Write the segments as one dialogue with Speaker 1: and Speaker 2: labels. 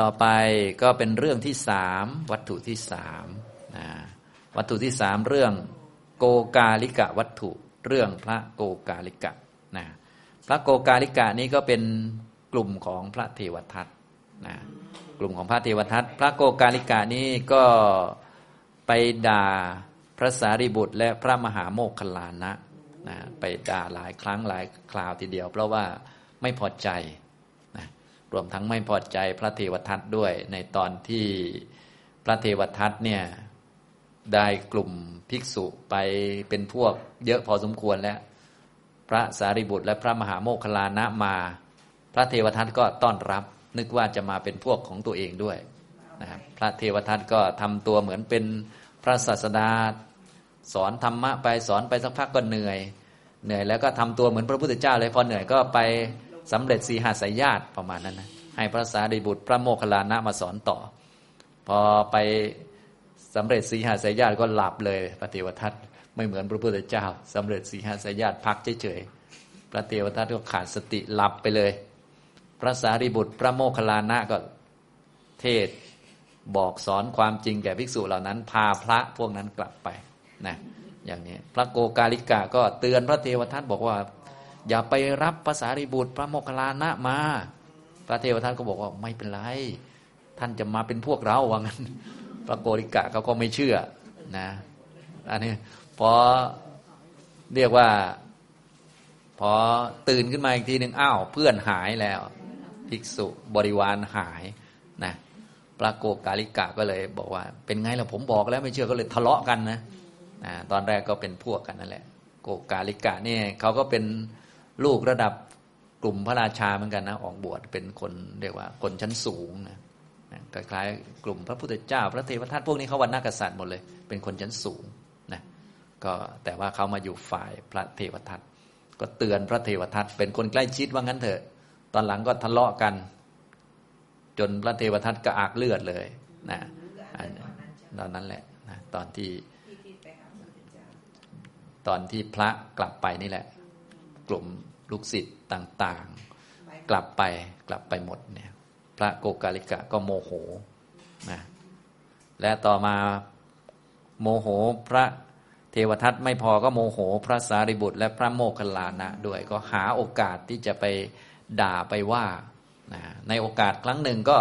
Speaker 1: ต่อไปก็เป็นเรื่องที่สามวัตถุที่สามนะวัตถุที่สามเรื่องโกกาลิกะวัตถุ เรื่องพระโกกาลิกะนะพระโกกาลิกะนี้ก็เป็นกลุ่มของพระเทวทัตนะกลุ่มของพระเทวทัตพระโกกาลิกะนี้ก็ไปด่าพระสารีบุตรและพระมหาโมคคลานะนะไปด่าหลายครั้งหลายคราวทีเดียว เพราะว่าไม่พอใจ รวมทั้งไม่พอใจพระเทวทัตด้วย ในตอนที่พระเทวทัตเนี่ยได้กลุ่มภิกษุไปเป็นพวกเยอะพอสมควรแล้ว พระสารีบุตรและพระมหาโมคคลานะมา พระเทวทัตก็ต้อนรับนึกว่าจะมาเป็นพวกของตัวเองด้วยนะครับพระเทวทัตก็ทำตัวเหมือนเป็นพระศาสดาสอนธรรมะไปสอนไปสักพักก็เหนื่อย เหนื่อยแล้วก็ทำตัวเหมือนพระพุทธเจ้าเลยพอเหนื่อยก็ไป สำเร็จสีหาสายญาติประมาณนั้นนะให้พระสารีบุตรพระโมคคัลลานะมาสอนต่อ พอไปสำเร็จสีหาสายญาติก็หลับเลยพระเทวทัตไม่เหมือนพระพุทธเจ้าสำเร็จสีหาสายญาติพักเฉยๆพระเทวทัตก็ขาดสติหลับไปเลย พระสารีบุตรพระโมคคัลลานะก็เทศบอกสอนความจริงแก่ภิกษุเหล่านั้น พาพระพวกนั้นกลับไปนะอย่างนี้พระโกกาลิกาก็เตือนพระเทวทัตบอกว่า อย่าไปรับภาษาริบุตร พระโมคคัลลานะมา พระเทวทัตก็บอกว่าไม่เป็นไร ท่านจะมาเป็นพวกเราว่างั้นพระโกริกะเขาก็ไม่เชื่อนะ อันนี้พอเรียกว่า พอตื่นขึ้นมาอีกทีหนึ่งอ้าวเพื่อนหายแล้ว ภิกษุบริวารหายนะพระโกกาลิกะก็เลย บอกว่า เป็นไงล่ะผมบอกแล้วไม่เชื่อก็เลยทะเลาะกันนะนะตอนแรกก็เป็นพวกกันนั่นแหละ โกกาลิกะเนี่ยเขาก็เป็น ลูกระดับกลุ่มพระราชาเหมือนกันนะออกบวชเป็นคนเรียกว่าคนชั้นสูงนะคล้ายๆกลุ่มพระพุทธเจ้า พระเทวทัตพวกนี้เขาวันนักษัตริย์หมดเลย เป็นคนชั้นสูงนะก็แต่ว่าเขามาอยู่ฝ่ายพระเทวทัตก็เตือนพระเทวทัตเป็นคนใกล้ชิดว่างั้นเถอะ ตอนหลังก็ทะเลาะกัน จนพระเทวทัตก็อากเลือดเลยนะตอนนั้นแหละนะตอนที่ตอนที่พระกลับไปนี่แหละ กลุ่ม ลูกศิษย์ต่างๆ กลับไปกลับไปหมดเนี่ยพระโกกาลิกะก็โมโหนะและต่อมาโมโหพระเทวทัตไม่พอก็โมโห พระสารีบุตร และพระโมคคัลลานะด้วยก็หาโอกาสที่จะไปด่าไปว่านะในโอกาสครั้งหนึ่งก็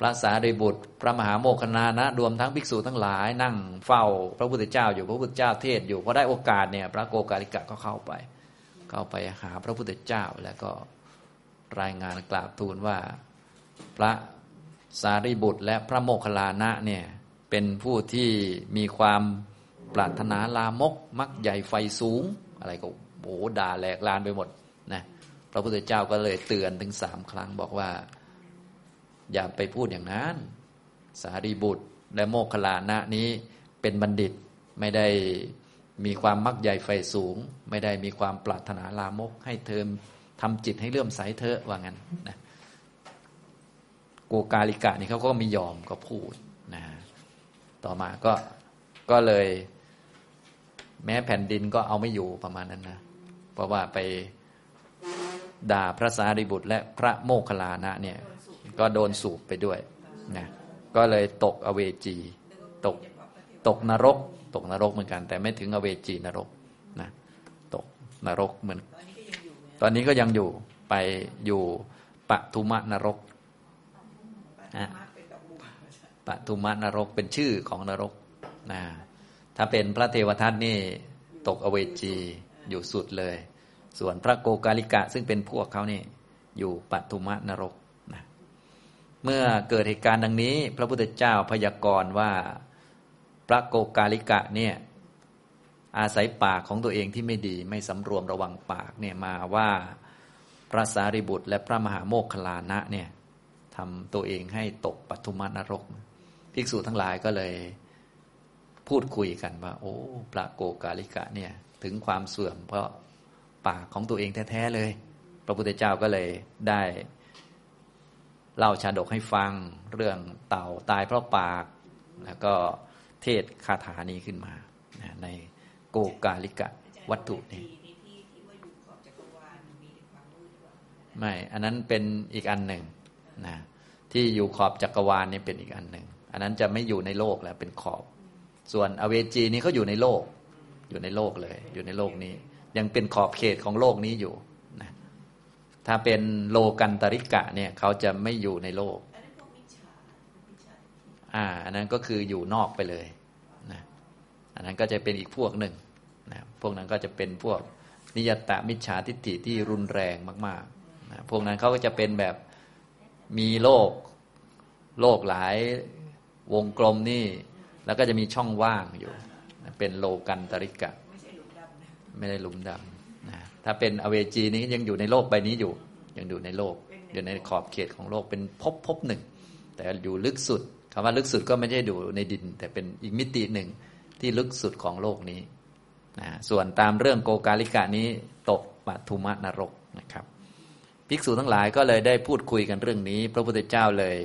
Speaker 1: พระสารีบุตร พระมหาโมคคณานะรวมทั้งภิกษุทั้งหลาย นั่งเฝ้า พระพุทธเจ้าอยู่พระพุทธเจ้าเทศอยู่พอได้โอกาสเนี่ยพระโกกาลิกะก็เข้าไป เข้าไปหาพระพุทธเจ้าแล้วก็รายงานกราบทูลว่าพระสารีบุตรและพระโมคคัลลานะเนี่ยเป็นผู้ที่มีความปรารถนาลามก มักใหญ่ไฟสูง อะไรก็โอ้ด่าแหลกลานไปหมดนะพระพุทธเจ้าก็เลยเตือนถึงสามครั้งบอกว่า อย่าไปพูดอย่างนั้น สารีบุตรและโมคคลานะนี้เป็นบัณฑิตไม่ได้ มีความมักใหญ่ไฟสูง ไม่ได้มีความปรารถนาลามก ให้เธอทำจิตให้เลื่อมใสเธอว่างั้นนะโกกาลิกะนี่เขาก็ม่ยอมก็พูดนะต่อมาก็ก็เลย แม้แผ่นดินก็เอาไม่อยู่ประมาณนั้นนะเพราะว่าไปด่าพระสารีบุตร และพระโมคคัลลานะเนี่ย ก็โดนสูบไปด้วยนะก็เลยตกอเวจี ตกตกนรก ตกนรกเหมือนกัน แต่ไม่ถึงอเวจีนรกนะตกนรกเหมือน ตอนนี้ก็ยังอยู่ไปอยู่ปทุมะนรกนะปทุมะนรกเป็นชื่อของนรกนะถ้าเป็นพระเทวทัตนี่ตกอเวจีอยู่สุดเลย ส่วนพระโกกาลิกะซึ่งเป็นพวกเขานี่อยู่ปทุมะนรกเมื่อเกิดเหตุการณ์ดังนี้ พระพุทธเจ้าพยากรณ์ว่า พระโกกาลิกะเนี่ยอาศัยปากของตัวเองที่ไม่ดีไม่สำรวมระวังปากเนี่ยมาว่าพระสารีบุตร และพระมหาโมคคลานะเนี่ยทำตัวเองให้ตกปัทุมนรก ภิกษุทั้งหลายก็เลยพูดคุยกันว่า โอ้ พระโกกาลิกะเนี่ยถึงความเสื่อมเพราะปากของตัวเองแท้ๆเลย พระพุทธเจ้าก็เลยได้เล่าชาดกให้ฟังเรื่องเต่าตายเพราะปาก แล้วก็ เทศคาถานี้ขึ้นมาในโกกาลิกะวัตถุนี้ไม่อันนั้นเป็นอีกอันหนึ่งนะที่อยู่ขอบจักรวาลนี่เป็นอีกอันหนึ่งอันนั้นจะไม่อยู่ในโลกแล้วเป็นขอบ ส่วนอเวจีนี้เขาอยู่ในโลก อยู่ในโลกเลย อยู่ในโลกนี้ ยังเป็นขอบเขตของโลกนี้อยู่นะถ้าเป็นโลกันตริกะเนี่ยเขาจะไม่อยู่ในโลก อ่าอันนั้นก็คืออยู่นอกไปเลยนะอันนั้นก็จะเป็นอีกพวกหนึ่งนะพวกนั้นก็จะเป็นพวกนิยตมิจฉาทิฏฐิที่รุนแรงมากๆนะพวกนั้นเขาก็จะเป็นแบบมีโลกโลกหลายวงกลมนี่ แล้วก็จะมีช่องว่างอยู่ เป็นโลกันตริกะ ไม่ได้หลุมดำนะถ้าเป็นอเวจีนี้ยังอยู่ในโลกใบนี้อยู่ ยังอยู่ในโลก อยู่ในขอบเขตของโลกเป็นภพภพหนึ่ง แต่อยู่ลึกสุด คำว่าลึกสุดก็ไม่ใช่ดูในดิน แต่เป็นอีกมิติหนึ่งที่ลึกสุดของโลกนี้นะส่วนตามเรื่องโกกาลิกะนี้ตกปัทุมนรกนะครับ ภิกษุทั้งหลายก็เลยได้พูดคุยกันเรื่องนี้ พระพุทธเจ้าเลย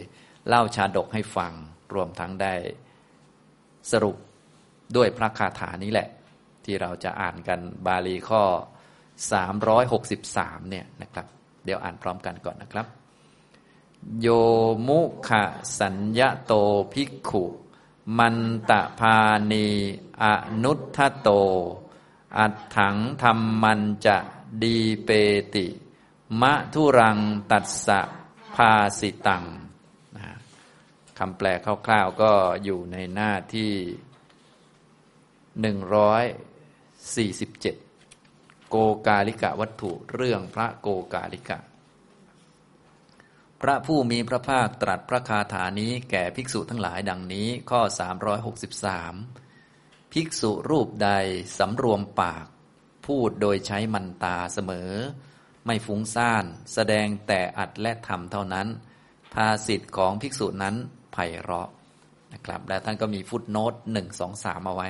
Speaker 1: เล่าชาดกให้ฟังรวมทั้งได้สรุปด้วยพระคาถานี้แหละ ที่เราจะอ่านกันบาลีข้อ 363เนี่ยนะครับ เดี๋ยวอ่านพร้อมกันก่อนนะครับ โยมุขะสัญญโตภิกขุ มันตะพานีอนุทโต อัดถังธรรมมันจะดีเปติ มะทุรังตัสสะภาสิตังคำแปลคร่าวๆก็อยู่ในหน้าที่หนึ่งร้อยสี่สิบเจ็ดโกกาลิกะวัตถุเรื่องพระโกกาลิกะ พระผู้มีพระภาคตรัสพระคาถานี้แก่ภิกษุทั้งหลายดังนี้ข้อ 363 ภิกษุรูปใดสำรวมปาก พูดโดยใช้มันตาเสมอ ไม่ฟุ้งซ่าน แสดงแต่อัดและทำเท่านั้น ภาสิทธิ์ของภิกษุนั้นไพเราะนะครับและท่านก็มีฟุตโนตหนึ่งสองสามเอาไว้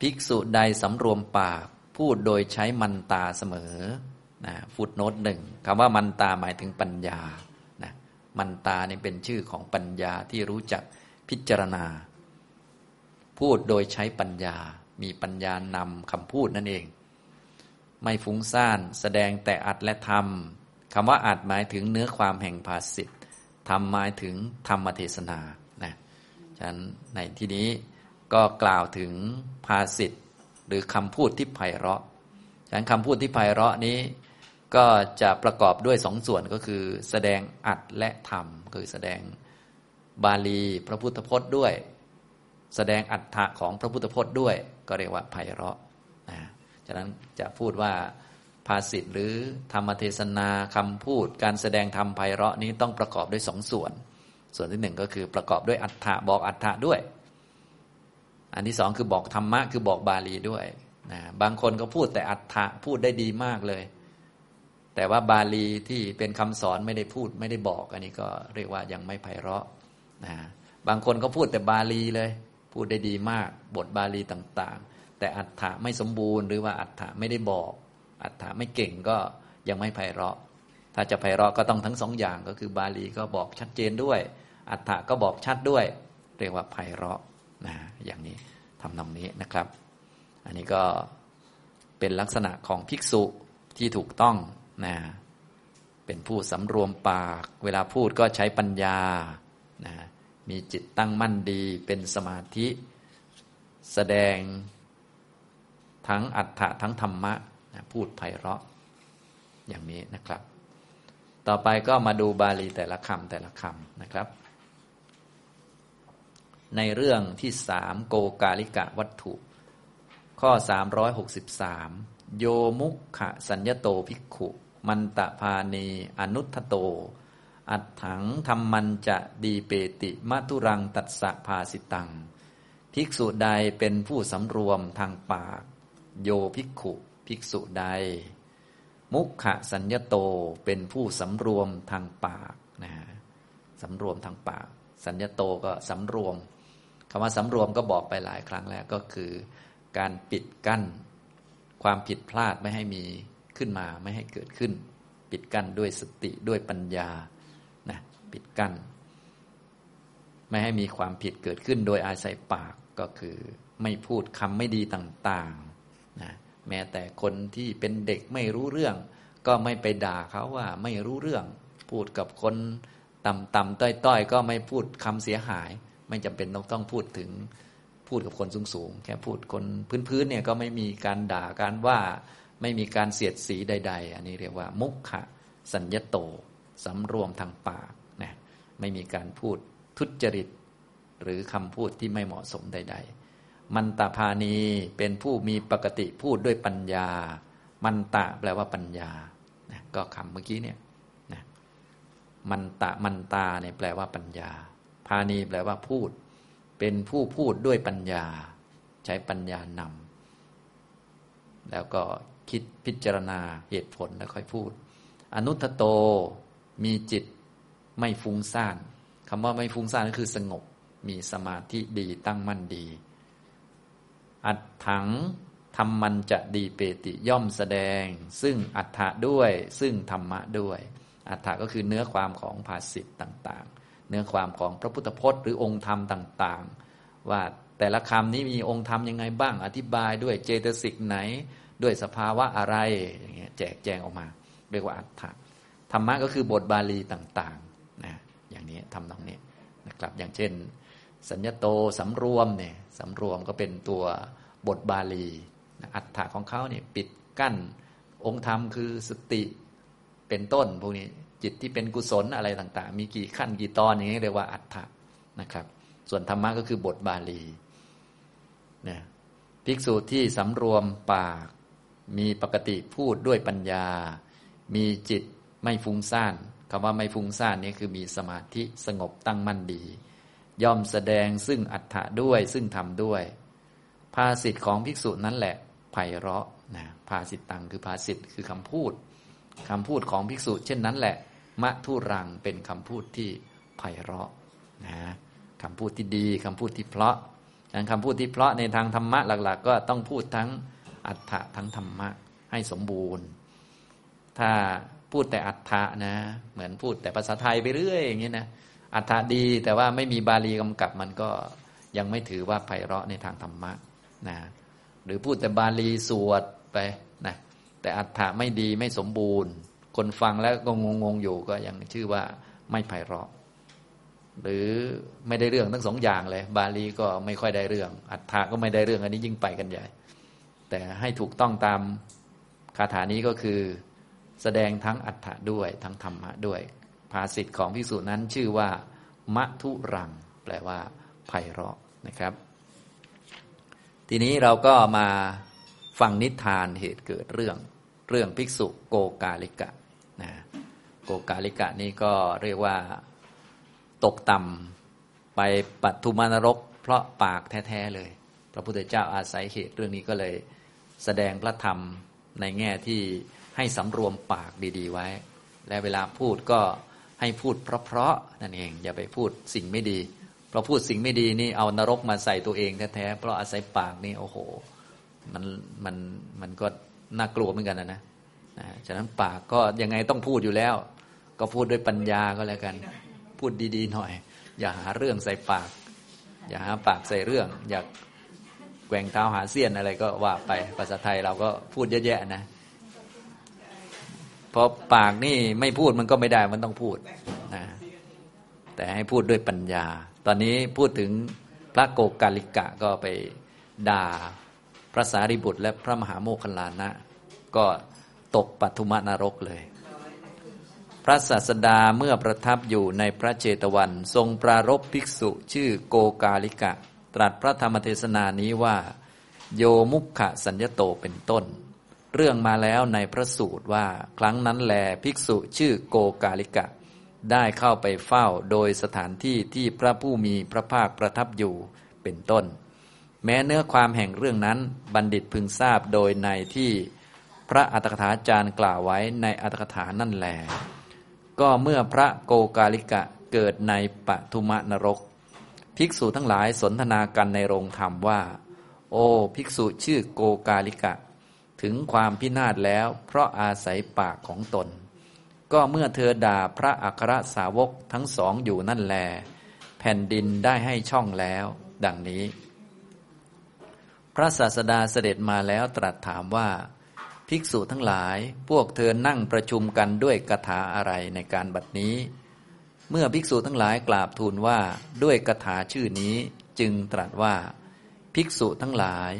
Speaker 1: ภิกษุใดสำรวมปาก พูดโดยใช้มันตาเสมอ นะฟุตโนตหนึ่งคำว่ามันตาหมายถึงปัญญานะมันตานี่เป็นชื่อของปัญญาที่รู้จักพิจารณา พูดโดยใช้ปัญญา มีปัญญานำคำพูดนั่นเอง ไม่ฟุ้งซ่านแสดงแต่อัดและทำคำว่าอัดหมายถึงเนื้อความแห่งภาสิตทธธรรมหมายถึงธรรมเทศนานะฉะนั้นในที่นี้ก็กล่าวถึงภาสิทธ์หรือคำพูดที่ไพเราะฉะนั้นคำพูดที่ไพเราะนี้ ก็จะประกอบด้วยสองส่วนก็คือแสดงอัดและธรรม คือแสดงบาลีพระพุทธพจน์ด้วย แสดงอัฏฐะของพระพุทธพจน์ด้วย ก็เรียกว่าไพเราะนะฉะนั้นจะพูดว่าภาษิตหรือธรรมเทศนาคำพูด การแสดงธรรมไพเราะนี้ต้องประกอบด้วยสองส่วน ส่วนที่หนึ่งก็คือประกอบด้วยอัฏฐะบอกอัฏฐะด้วย อันที่สองคือบอกธรรมะคือบอกบาลีด้วยนะบางคนก็พูดแต่อัฏฐะพูดได้ดีมากเลย แต่ว่าบาลีที่เป็นคำสอนไม่ได้พูดไม่ได้บอก อันนี้ก็เรียกว่ายังไม่ไพเราะนะบางคนก็พูดแต่บาลีเลย พูดได้ดีมากบทบาลีต่างๆ แต่อัฏฐะไม่สมบูรณ์หรือว่าอัฏฐะไม่ได้บอก อัฏฐะไม่เก่งก็ยังไม่ไพเราะ ถ้าจะไพเราะก็ต้องทั้งสองอย่างก็คือบาลีก็บอกชัดเจนด้วย อัฏฐะก็บอกชัดด้วย เรียกว่าไพเราะนะอย่างนี้ทำนองนี้นะครับ อันนี้ก็เป็นลักษณะของภิกษุที่ถูกต้อง นะเป็นผู้สำรวมปาก เวลาพูดก็ใช้ปัญญานะมีจิตตั้งมั่นดีเป็นสมาธิ แสดงทั้งอัฏฐะทั้งธรรมะนะพูดไพเราะอย่างนี้นะครับ ต่อไปก็มาดูบาลีแต่ละคำแต่ละคำนะครับ ในเรื่องที่สามโกกาลิกะวัตถุ ข้อ 363 โยมุขะสัญญโตภิกขุ มันตะพานีอนุทโต อัดถังธรรมมันจะดีเปติมัตุรังตัสสะภาสิตัง ภิกษุใดเป็นผู้สำรวมทางปาก โยภิกขุภิกษุใด มุขะสัญญโตเป็นผู้สำรวมทางปากนะสำรวมทางปาก สัญญโตก็สำรวมคำว่าสำรวมก็บอกไปหลายครั้งแล้วก็คือ การปิดกั้น ความผิดพลาดไม่ให้มี ขึ้นมาไม่ให้เกิดขึ้น ปิดกั้นด้วยสติด้วยปัญญานะปิดกั้น ไม่ให้มีความผิดเกิดขึ้นโดยอาศัยปากก็คือ ไม่พูดคำไม่ดีต่างๆนะแม้แต่คนที่เป็นเด็กไม่รู้เรื่อง ก็ไม่ไปด่าเขาว่าไม่รู้เรื่อง พูดกับคนต่ำต่ำต้อยต้อยก็ไม่พูดคำเสียหาย ไม่จำเป็นต้องต้องพูดถึงพูดกับคนสูงสูงแค่พูดคนพื้นๆเนี่ยก็ไม่มีการด่าการว่า ไม่มีการเสียดสีใด ๆ อันนี้เรียกว่า มุขะสัญญโตสำรวมทางปากนะไม่มีการพูดทุจริต หรือคำพูดที่ไม่เหมาะสมใด ๆ มันตาพานีเป็นผู้มีปกติพูดด้วยปัญญา มันตะแปลว่าปัญญานะก็คำเมื่อกี้เนี่ยนะมันตะมันตาเนี่ยแปลว่าปัญญา พานีแปลว่าพูด เป็นผู้พูดด้วยปัญญา ใช้ปัญญานำแล้วก็ คิดพิจารณาเหตุผลแล้วค่อยพูด อนุทโตมีจิตไม่ฟุ้งซ่านคำว่าไม่ฟุ้งซ่านก็คือสงบ มีสมาธิดีตั้งมั่นดี อัดถังธรรมันจะดีเปติย่อมแสดง ซึ่งอัฏฐะด้วย ซึ่งธรรมะด้วย อัฏฐะก็คือเนื้อความของภาษิตต่างๆ เนื้อความของพระพุทธพจน์หรือองค์ธรรมต่างๆ ว่าแต่ละคำนี้มีองค์ธรรมยังไงบ้าง อธิบายด้วยเจตสิกไหน ด้วยสภาวะอะไรอย่างเงี้ยแจกแจงออกมา เรียกว่าอัฏฐะธรรมะก็คือบทบาลีต่างๆนะอย่างนี้ทำตรงนี้นะครับอย่างเช่น สัญญโตสำรวมเนี่ยสำรวมก็เป็นตัวบทบาลีอัฏฐะของเขาเนี่ยปิดกั้นองค์ธรรมคือสติเป็นต้นพวกนี้จิตที่เป็นกุศลอะไรต่าง ๆ มีกี่ขั้นกี่ตอนอย่างนี้เรียกว่าอัฏฐะนะครับ ส่วนธรรมะก็คือบทบาลีนะภิกษุที่สำรวมปาก มีปกติพูดด้วยปัญญา มีจิตไม่ฟุ้งซ่านคำว่าไม่ฟุ้งซ่านนี่คือมีสมาธิสงบตั้งมั่นดี ย่อมแสดงซึ่งอัฏฐะด้วยซึ่งทำด้วย ภาสิทธิ์ของภิกษุนั้นแหละไพเราะนะภาสิทตังคือภาสิทธิ์คือคำพูดคำพูดของภิกษุ เช่นนั้นแหละมะทุรังเป็นคำพูดที่ไพเราะนะคำพูดที่ดีคำพูดที่เพราะดังคำพูดที่เพราะในทางธรรมะหลัก ๆ ก็ต้องพูดทั้ง อัฏฐะทั้งธรรมะให้สมบูรณ์ ถ้าพูดแต่อัฏฐะนะ เหมือนพูดแต่ภาษาไทยไปเรื่อยอย่างนี้นะอัฏฐะดีแต่ว่าไม่มีบาลีกำกับมันก็ยังไม่ถือว่าไพเราะในทางธรรมะนะหรือพูดแต่บาลีสวดไปนะแต่อัฏฐะไม่ดีไม่สมบูรณ์ คนฟังแล้วก็งงๆอยู่ก็ยังชื่อว่าไม่ไพเราะ หรือไม่ได้เรื่องทั้งสองอย่างเลย บาลีก็ไม่ค่อยได้เรื่อง อัฏฐะก็ไม่ได้เรื่องอันนี้ยิ่งไปกันใหญ่ แต่ให้ถูกต้องตามคาถานี้ก็คือ แสดงทั้งอัฏฐะด้วย ทั้งธรรมะด้วย ภาสิทธิ์ของพิสูจนั้นชื่อว่ามะทุรัง แปลว่าไพเราะนะครับ ทีนี้เราก็มาฟังนิทานเหตุเกิดเรื่องเรื่องภิกษุโกกาลิกะนะโกกาลิกะนี่ก็เรียกว่าตกต่ำไปปัทุมานรก เพราะปากแท้ ๆ เลย พระพุทธเจ้าอาศัยเหตุเรื่องนี้ก็เลย แสดงพระธรรมในแง่ที่ให้สำรวมปากดี ๆ ไว้ และเวลาพูดก็ให้พูดเพราะๆนั่นเอง อย่าไปพูดสิ่งไม่ดี เพราะพูดสิ่งไม่ดีนี่เอานรกมาใส่ตัวเองแท้ๆเพราะอาศัยปากนี่โอ้โหมันมันมันก็น่ากลัวเหมือนกันนะนะฉะนั้นปากก็ยังไงต้องพูดอยู่แล้ว ก็พูดด้วยปัญญาก็แล้วกัน พูดดีๆหน่อย อย่าหาเรื่องใส่ปาก อย่าหาปากใส่เรื่อง อยา แกว่งเท้าหาเสี้ยนอะไรก็ว่าไปภาษาไทยเราก็พูดเยอะแยะนะเพราะปากนี่ไม่พูดมันก็ไม่ได้มันต้องพูดนะแต่ให้พูดด้วยปัญญา ตอนนี้พูดถึงพระโกกาลิกะก็ไปด่าพระสารีบุตร และพระมหาโมคคัลานะ ก็ตกปัทุมนรกเลย พระศาสดาเมื่อประทับอยู่ในพระเจตวัน ทรงปรารบภิกษุชื่อโกกาลิกะ ตรัสพระธรรมเทศนานี้ว่า โยมุขะสัญญโตเป็นต้น เรื่องมาแล้วในพระสูตรว่า ครั้งนั้นแลภิกษุชื่อโกกาลิกะ ได้เข้าไปเฝ้าโดยสถานที่ที่พระผู้มีพระภาคประทับอยู่เป็นต้น แม้เนื้อความแห่งเรื่องนั้นบัณฑิตพึงทราบโดยในที่พระอัตถกถาจารย์กล่าวไว้ในอัตถกถานั่นแหลก็เมื่อพระโกกาลิกะเกิดในปทุมนรก ภิกษุทั้งหลายสนทนากันในโรงธรรมว่า โอ้ภิกษุชื่อโกกาลิกะ ถึงความพินาศแล้ว เพราะอาศัยปากของตน ก็เมื่อเธอด่าพระอัครสาวกทั้งสองอยู่นั่นแล แผ่นดินได้ให้ช่องแล้ว ดังนี้ พระศาสดาเสด็จมาแล้วตรัสถามว่า ภิกษุทั้งหลายพวกเธอนั่งประชุมกันด้วยกถาอะไรในการบัดนี้ เมื่อภิกษุทั้งหลายกราบทูลว่าด้วยกถาชื่อนี้จึงตรัสว่า ภิกษุทั้งหลาย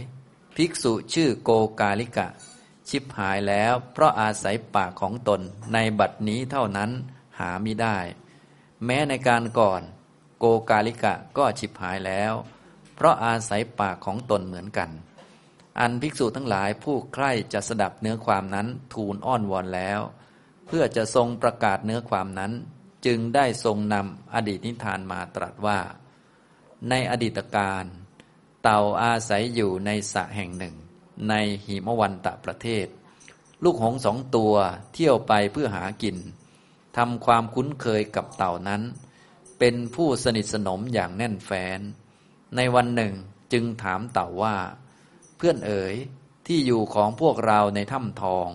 Speaker 1: ภิกษุชื่อโกกาลิกะ ชิบหายแล้วเพราะอาศัยปากของตนในบัดนี้เท่านั้นหาไม่ได้ แม้ในการก่อนโกกาลิกะก็ชิบหายแล้ว เพราะอาศัยปากของตนเหมือนกัน อันภิกษุทั้งหลายผู้ใคร่จะสดับเนื้อความนั้นทูลอ้อนวอนแล้ว เพื่อจะทรงประกาศเนื้อความนั้น จึงได้ทรงนำอดีตนิทานมาตรัสว่า ในอดีตการเต่าอาศัยอยู่ในสระแห่งหนึ่ง ในหิมวันตะประเทศ ลูกหงสองตัวเที่ยวไปเพื่อหากินทำความคุ้นเคยกับเต่านั้น เป็นผู้สนิทสนมอย่างแน่นแฟ้น ในวันหนึ่งจึงถามเต่าว่า เพื่อนเอ๋ยที่อยู่ของพวกเราในถ้ำทอง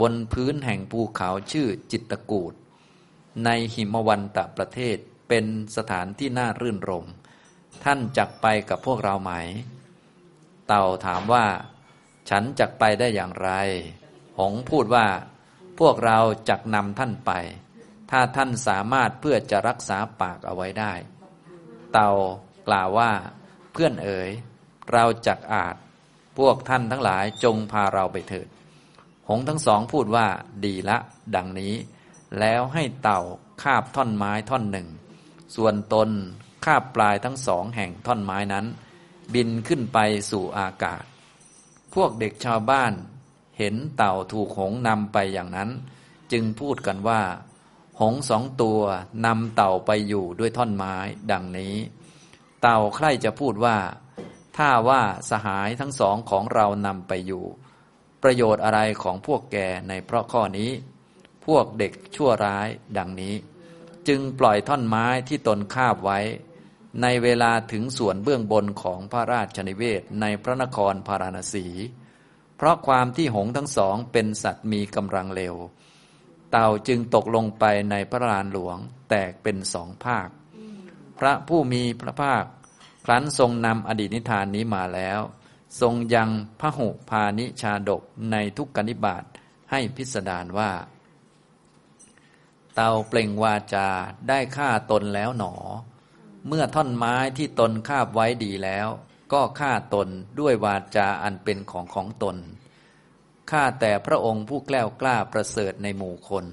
Speaker 1: บนพื้นแห่งภูเขาชื่อจิตตกูด ในหิมวันตะประเทศเป็นสถานที่น่ารื่นรม ท่านจักไปกับพวกเราไหม เต่าถามว่า ฉันจักไปได้อย่างไร หงพูดว่า พวกเราจักนำท่านไป ถ้าท่านสามารถเพื่อจะรักษาปากเอาไว้ได้ เต่ากล่าวว่า เพื่อนเอ๋ย เราจักอาจ พวกท่านทั้งหลายจงพาเราไปเถิด หงทั้งสองพูดว่า ดีละ ดังนี้ แล้วให้เต่าคาบท่อนไม้ท่อนหนึ่ง ส่วนตนคาบปลายทั้งสองแห่งท่อนไม้นั้น บินขึ้นไปสู่อากาศ พวกเด็กชาวบ้าน เห็นเต่าถูกหงนำไปอย่างนั้น จึงพูดกันว่า หงสองตัวนำเต่าไปอยู่ด้วยท่อนไม้ดังนี้ เต่าใคร่จะพูดว่า ถ้าว่าสหายทั้งสองของเรานำไปอยู่ ประโยชน์อะไรของพวกแกในเพราะข้อนี้ วกเด็กชั่วร้ายดังนี้ จึงปล่อยท่อนไม้ที่ตนคาบไว้ ในเวลาถึงส่วนเบื้องบนของพระราชนิเวศในพระนครพาราณสี เพราะความที่หงทั้งสองเป็นสัตว์มีกำลังเร็ว เต่าจึงตกลงไปในพระลานหลวงแตกเป็นสองภาค พระผู้มีพระภาค ครั้นทรงนำอดีตนิทานนี้มาแล้ว ทรงยังพระหุพานิชาดกในทุกกนิบาตให้พิสดารว่า เตาเปล่งวาจาได้ฆ่าตนแล้วหนอ เมื่อท่อนไม้ที่ตนคาบไว้ดีแล้ว ก็ฆ่าตนด้วยวาจาอันเป็นของของตนฆ่าแต่พระองค์ผู้แกล้วกล้าประเสริฐในหมู่คน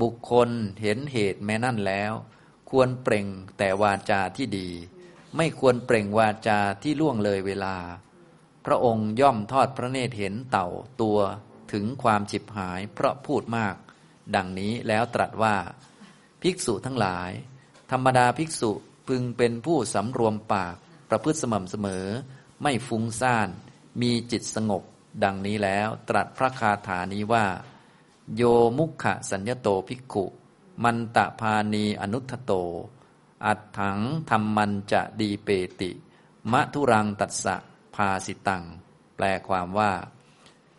Speaker 1: บุคคลเห็นเหตุแม้นั่นแล้ว ควรเปล่งแต่วาจาที่ดี ไม่ควรเปล่งวาจาที่ล่วงเลยเวลา พระองค์ย่อมทอดพระเนตรเห็นเต่าตัวถึงความฉิบหายเพราะพูดมาก ดังนี้แล้วตรัสว่า ภิกษุทั้งหลาย ธรรมดาภิกษุพึงเป็นผู้สำรวมปาก ประพฤติสม่ำเสมอ ไม่ฟุ้งซ่าน มีจิตสงบ ดังนี้แล้วตรัสพระคาถานี้ว่า โยมุขะสัญญโตภิกขุมันตะพานีอนุทโต อัดถังธรรมมันจะดีเปติ มะทุรังตัสสะพาสิตัง แปลความว่า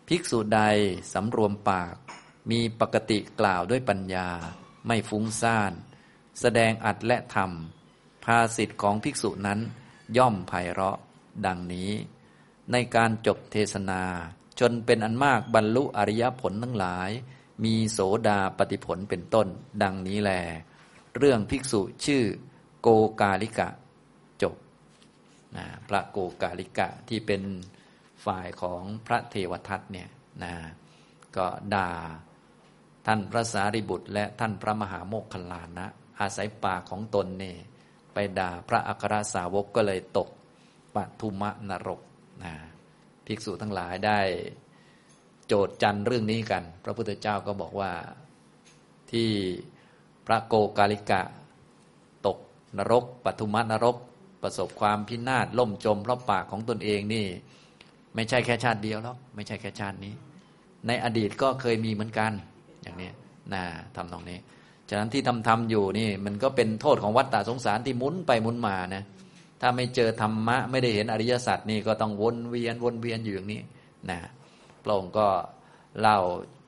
Speaker 1: ภิกษุใดสำรวมปาก มีปกติกล่าวด้วยปัญญา ไม่ฟุ้งซ่าน แสดงอัดและธรรม ภาสิทธิ์ของภิกษุนั้นย่อมไพเราะ ดังนี้ ในการจบเทศนา จนเป็นอันมากบรรลุอริยผลทั้งหลาย มีโสดาปฏิผลเป็นต้น ดังนี้แล เรื่องภิกษุชื่อโกกาลิกะ จบนะพระโกกาลิกะที่เป็นฝ่ายของพระเทวทัตเนี่ยนะก็ด่า ท่านพระสารีบุตร และท่านพระมหาโมคคลานะ อาศัยปากของตนเนี่ยไปด่าพระอัครสาวกก็เลยตกปทุมะนรกนะภิกษุทั้งหลายได้ โจทย์จันเรื่องนี้กัน พระพุทธเจ้าก็บอกว่าที่พระโกกาลิกะ ตกนรกปทุมะนรก ประสบความพินาศล่มจมเพราะปากของตนเองนี่ ไม่ใช่แค่ชาติเดียวหรอกไม่ใช่แค่ชาตินี้ ในอดีตก็เคยมีเหมือนกัน อย่างนี้นะทำตรงนี้ ฉะนั้นที่ทำทำอยู่นี่ มันก็เป็นโทษของวัฏฏะสงสารที่หมุนไปหมุนมานะถ้าไม่เจอธรรมะไม่ได้เห็นอริยสัจนี่ก็ต้องวนเวียนวนเวียนอยู่อย่างนี้นะพระองค์ก็เล่า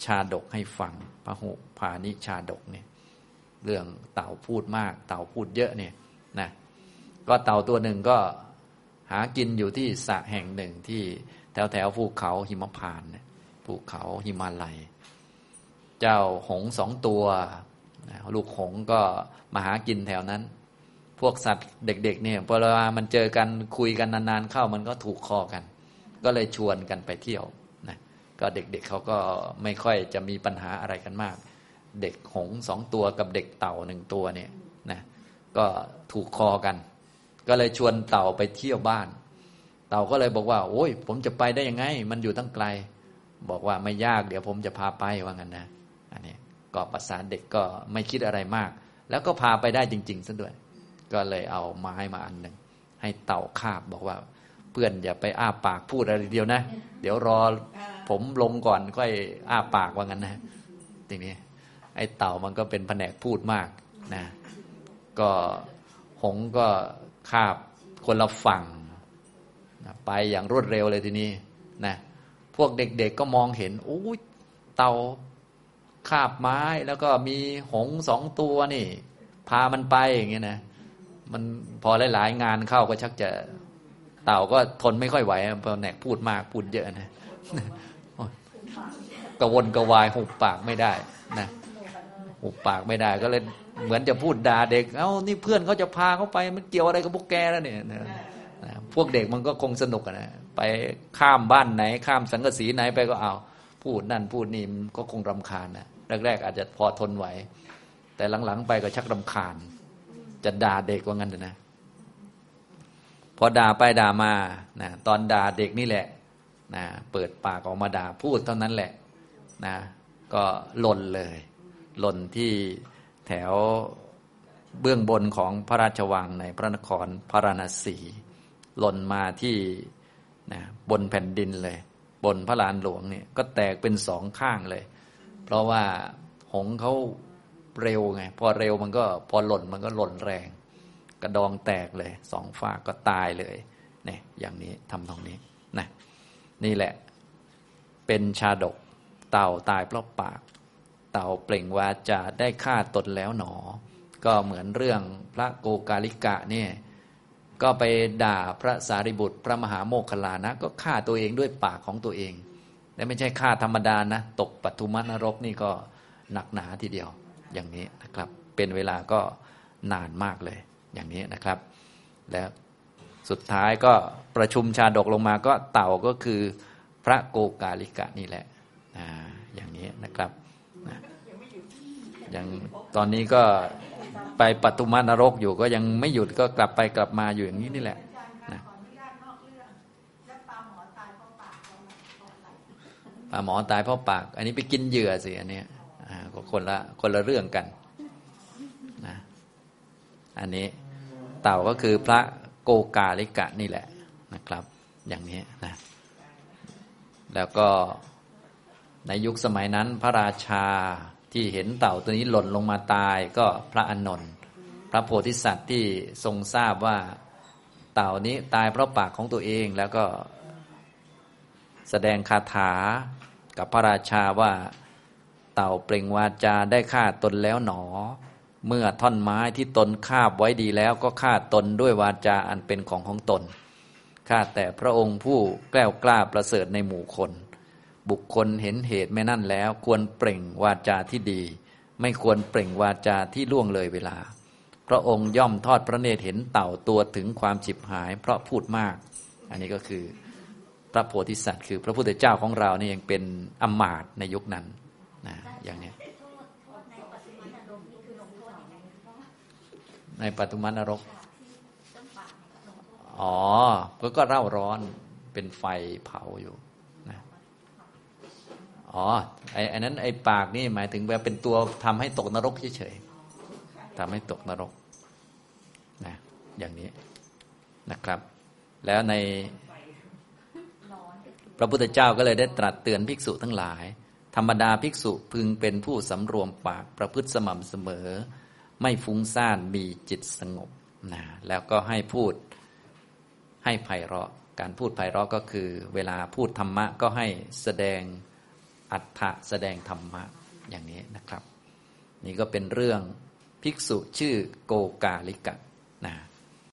Speaker 1: ชาดกให้ฟังพระหุพานิชาดกเนี่ยเรื่องเต่าพูดมาก เต่าพูดเยอะเนี่ยนะก็เต่าตัวหนึ่งก็หากินอยู่ที่สระแห่งหนึ่งที่แถวแถวภูเขาหิมพานภูเขาหิมาลัย เจ้าหงสองตัว ลูกหงก็มาหากินแถวนั้น พวกสัตว์เด็ก ๆ เนี่ยพอเวลามันเจอกันคุยกันนานๆเข้ามันก็ถูกคอกัน ก็เลยชวนกันไปเที่ยวนะก็เด็กๆเเขาก็ไม่ค่อยจะมีปัญหาอะไรกันมาก เด็กหงสองตัวกับเด็กเต่าหนึ่งตัวเนี่ยนะก็ถูกคอกัน ก็เลยชวนเต่าไปเที่ยวบ้าน เต่าก็เลยบอกว่า โอ้ย ผมจะไปได้ยังไง มันอยู่ตั้งไกล บอกว่าไม่ยากเดี๋ยวผมจะพาไปว่างั้นนะ อันนี้ก็ภาษาเด็กก็ไม่คิดอะไรมาก แล้วก็พาไปได้จริงๆซะด้วย ก็เลยเอาไม้มาอันหนึ่งให้เต่าคาบบอกว่า เพื่อนอย่าไปอ้าปากพูดอะไรเดียวนะ เดี๋ยวรอผมลงก่อนค่อยอ้าปากว่างั้นนะทีนี้ไอ้เต่ามันก็เป็นแผนกพูดมากนะ ก็หงก็คาบคนละฝั่งไปอย่างรวดเร็วเลยทีนี้นะพวกเด็กๆก็มองเห็นโอ้ยเต่า คาบไม้แล้วก็มีหงสองตัวนี่ พามันไปอย่างเงี้ยนะมันพอหลาย ๆ งานเข้าก็ชักจะเต่าก็ทนไม่ค่อยไหวเพราะแหนกพูดมากพูดเยอะนะกระวนกระวายหุบปากไม่ได้นะหุบปากไม่ได้ก็เลยเหมือนจะพูดด่าเด็ก เอ้านี่เพื่อนเขาจะพาเขาไปมันเกี่ยวอะไรกับพวกแกแล้วเนี่ยพวกเด็กมันก็คงสนุกนะไปข้ามบ้านไหน ข้ามสังกสีไหนไปก็เอา พูดนั่นพูดนี่ก็คงรำคาญนะ แรกๆอาจจะพอทนไหว แต่หลังๆ ไปก็ชักรำคาญ จะด่าเด็กว่างั้นนะ พอด่าไปด่ามานะตอนด่าเด็กนี่แหละนะเปิดปากออกมาด่าพูดเท่านั้นแหละนะก็หล่นเลย หล่นที่แถวเบื้องบนของพระราชวังในพระนครพระราณสีหล่นมาที่นะบนแผ่นดินเลย บนพระลานหลวงเนี่ยก็แตกเป็นสองข้างเลย เพราะว่าหงเขาเร็วไง พอเร็วมันก็พอหล่นมันก็หล่นแรง กระดองแตกเลยสองฝากก็ตายเลยเนี่ยอย่างนี้ทำตรงนี้นะนี่แหละ เป็นชาดกเต่าตายเพราะปาก เต่าเปล่งวาจาได้ฆ่าตนแล้วหนอ ก็เหมือนเรื่องพระโกกาลิกะเนี่ยก็ไปด่าพระสารีบุตร พระมหาโมคคลานะ ก็ฆ่าตัวเองด้วยปากของตัวเอง และไม่ใช่ฆ่าธรรมดานะ ตกปัทุมนรกนี่ก็หนักหนาทีเดียวอย่างนี้นะครับ เป็นเวลาก็นานมากเลย อย่างนี้นะครับ แล้วสุดท้ายก็ประชุมชาดกลงมาก็เต่าก็คือพระโกกาลิกะนี่แหละอย่างนี้นะครับอย่างตอนนี้ก็ไปปัตุมานรกอยู่ก็ยังไม่หยุดก็กลับไปกลับมาอยู่อย่างนี้นี่แหละา หมอตายเพราะปาก อันนี้ไปกินเหยื่อสิอันนี้ก็คนละคนละเรื่องกันนะอันนี้เต่าก็คือพระโกกาลิกะนี่แหละนะครับ อย่างนี้นะแล้วก็ในยุคสมัยนั้นพระราชาที่เห็นเต่าตัวนี้หล่นลงมาตายก็พระอนนท์พระโพธิสัตว์ที่ทรงทราบว่าเต่านี้ตายเพราะปากของตัวเองแล้วก็แสดงคาถา กับพระราชาว่าเต่าเปล่งวาจาได้ฆ่าตนแล้วหนอ เมื่อท่อนไม้ที่ตนคาบไว้ดีแล้วก็ฆ่าตนด้วยวาจาอันเป็นของของตนข้าแต่พระองค์ผู้แกล้วกล้าประเสริฐในหมู่คน บุคคลเห็นเหตุแม่นั่นแล้ว ควรเปล่งวาจาที่ดี ไม่ควรเปล่งวาจาที่ล่วงเลยเวลา พระองค์ย่อมทอดพระเนตรเห็นเต่าตัวถึงความฉิบหาย เพราะพูดมาก อันนี้ก็คือ ระโพธิสัตว์ คือพระพุทธเจ้าของเรานี่ยังเป็นอมาตในยุคนั้นนะอย่างนี้ในปัตุมานรก อ๋อ ก็ก็เร่าร้อนเป็นไฟเผาอยู่นะอ๋อ ไอ้ไอ้นั้น ไอ้ปากนี่หมายถึงแบบเป็นตัวทำให้ตกนรกเฉยๆทำให้ตกนรกนะอย่างนี้นะครับ แล้วใน พระพุทธเจ้าก็เลยได้ตรัสเตือนภิกษุทั้งหลาย ธรรมดาภิกษุพึงเป็นผู้สำรวมปากประพฤติสม่ำเสมอ ไม่ฟุ้งซ่านมีจิตสงบนะแล้วก็ให้พูดให้ไพเราะ การพูดไพเราะก็คือ เวลาพูดธรรมะก็ให้แสดงอัฏฐะแสดงธรรมะอย่างนี้นะครับ นี่ก็เป็นเรื่องภิกษุชื่อโกกาลิกะนะ